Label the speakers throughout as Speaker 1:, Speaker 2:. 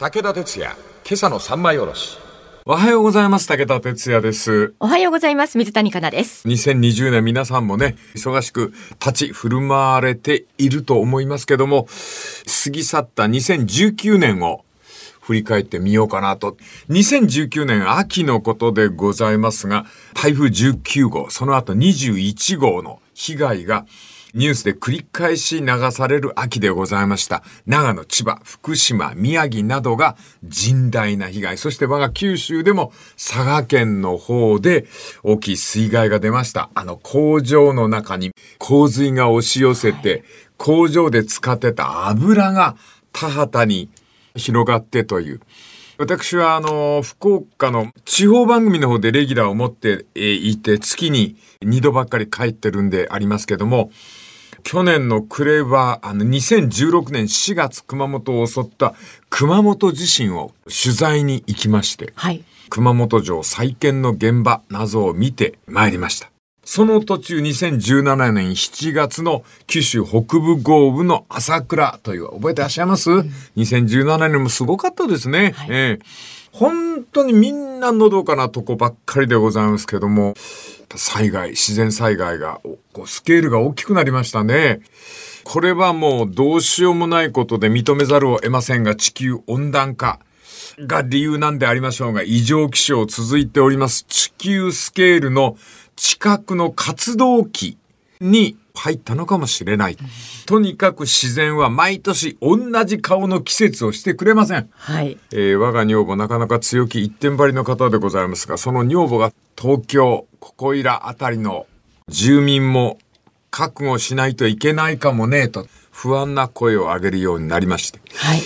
Speaker 1: 武田鉄矢、今朝の三枚おろし。
Speaker 2: おはようございます。武田鉄矢です。
Speaker 3: おはようございます。水谷香奈です。
Speaker 2: 2020年皆さんもね、忙しく立ち振る舞われていると思いますけども、過ぎ去った2019年を振り返ってみようかなと。2019年秋のことでございますが、台風19号、その後21号の被害がニュースで繰り返し流される秋でございました。長野、千葉、福島、宮城などが甚大な被害。そして我が九州でも佐賀県の方で大きい水害が出ました。あの工場の中に洪水が押し寄せて、工場で使ってた油が田畑に広がってという。私はあの、福岡の地方番組の方でレギュラーを持っていて、月に2度ばっかり帰ってるんでありますけども、去年の暮れは、あの、2016年4月熊本を襲った熊本地震を取材に行きまして、
Speaker 3: はい。
Speaker 2: 熊本城再建の現場謎を見て参りました。その途中2017年7月の九州北部豪雨の朝倉という、覚えてらっしゃいます、?2017 年もすごかったですね。
Speaker 3: はい
Speaker 2: ええ本当にみんなのどかなとこばっかりでございますけども、災害、自然災害が、おこうスケールが大きくなりましたね。これはもうどうしようもないことで認めざるを得ませんが、地球温暖化。が理由なんでありましょうが、異常気象続いております。地球スケールの近くの活動期に入ったのかもしれない。とにかく自然は毎年同じ顔の季節をしてくれません。
Speaker 3: はい。
Speaker 2: えー我が女房なかなか強気一点張りの方でございますが、その女房が東京、ここいらあたりの住民も覚悟しないといけないかもね、と不安な声を上げるようになりまして。
Speaker 3: はい。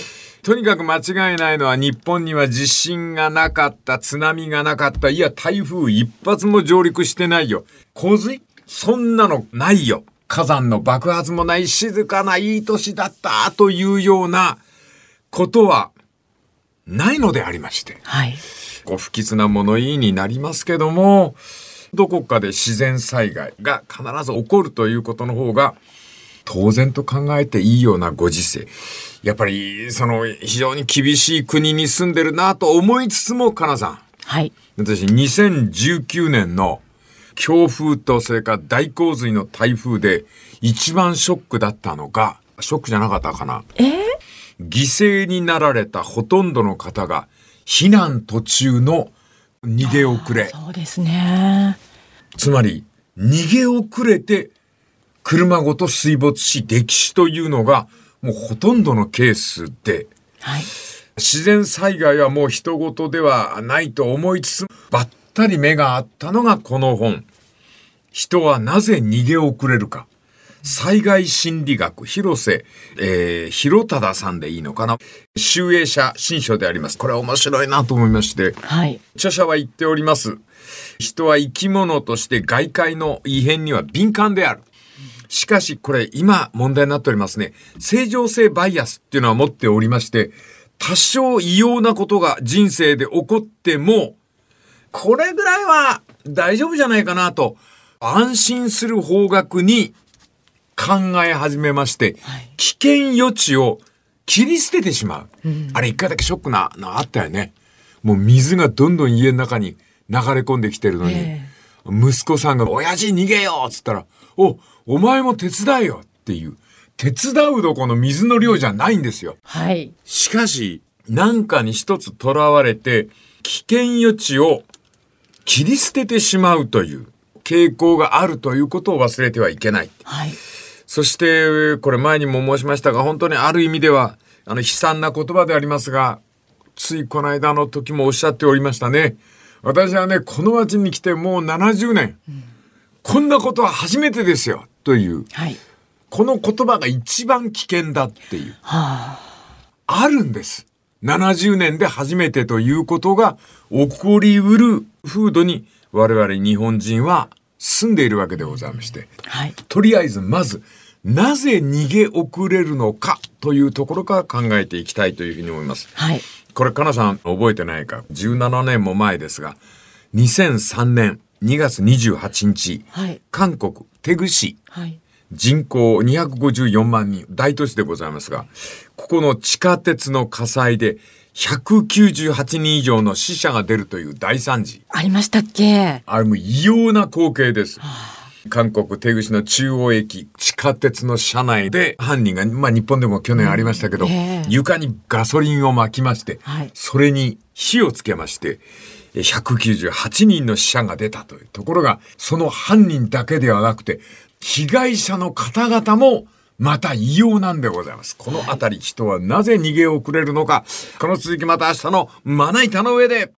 Speaker 2: とにかく間違いないのは日本には地震がなかった、津波がなかった、いや台風一発も上陸してないよ。洪水？そんなのないよ。火山の爆発もない静かないい年だったというようなことはないのでありまして。
Speaker 3: はい。
Speaker 2: こう不吉な物言いになりますけども、どこかで自然災害が必ず起こるということの方が当然と考えていいようなご時世。やっぱり、その、非常に厳しい国に住んでるなと思いつつも、かなさん。
Speaker 3: はい。
Speaker 2: 私、2019年の強風とそれから大洪水の台風で一番ショックだったのが、ショックじゃなかったかな。
Speaker 3: え？ー、
Speaker 2: 犠牲になられたほとんどの方が避難途中の逃げ遅れ。
Speaker 3: そうですね。
Speaker 2: つまり逃げ遅れて車ごと水没し溺死というのがもうほとんどのケースで
Speaker 3: はい。
Speaker 2: 自然災害はもう人事ではないと思いつつばったり目があったのがこの本。人はなぜ逃げ遅れるか。災害心理学、広瀬、えー、広忠さんでいいのかな。集英社新書であります。これは面白いなと思いまして。
Speaker 3: はい。
Speaker 2: 著者は言っております。人は生き物として外界の異変には敏感である。しかしこれ今問題になっておりますね。正常性バイアスっていうのは持っておりまして、多少異様なことが人生で起こっても、これぐらいは大丈夫じゃないかなと安心する方角に考え始めまして、
Speaker 3: はい
Speaker 2: 危険予知を切り捨ててしまう。あれ一回だけショックなのあったよね。もう水がどんどん家の中に流れ込んできてるのに、
Speaker 3: え
Speaker 2: 息子さんが、親父逃げよっつったら、お、お前も手伝えよっていう、手伝うどこの水の量じゃないんですよ。
Speaker 3: はい。
Speaker 2: しかし、何かに一つ囚われて、危険予知を切り捨ててしまうという傾向があるということを忘れてはいけない。
Speaker 3: はい。
Speaker 2: そして、これ前にも申しましたが、本当にある意味では、あの、悲惨な言葉でありますが、ついこの間の時もおっしゃっておりましたね。私はね、この町に来てもう70年、こんなことは初めてですよ、という、
Speaker 3: はい。
Speaker 2: この言葉が一番危険だっていう。
Speaker 3: はあ。
Speaker 2: あるんです。70年で初めてということが起こりうる風土に我々日本人は住んでいるわけでございまして。
Speaker 3: はい。
Speaker 2: とりあえずまず、なぜ逃げ遅れるのかというところから考えていきたいというふうに思います。
Speaker 3: はい。
Speaker 2: これ、かなさん覚えてないか ?17 年も前ですが、2003年2月28日、
Speaker 3: はい。
Speaker 2: 韓国テグ市
Speaker 3: はい。
Speaker 2: 人口254万人、大都市でございますが、ここの地下鉄の火災で198人以上の死者が出るという大惨事。
Speaker 3: ありましたっけ？
Speaker 2: あれも異様な光景です。韓国手口の中央駅地下鉄の車内で犯人が、まあ日本でも去年ありましたけど、
Speaker 3: うんええ。
Speaker 2: 床にガソリンを撒きまして、
Speaker 3: はい。
Speaker 2: それに火をつけまして、え198人の死者が出たというところが、その犯人だけではなくて、被害者の方々もまた異様なんでございます。このあたり人はなぜ逃げ遅れるのか、この続きまた明日のまな板の上で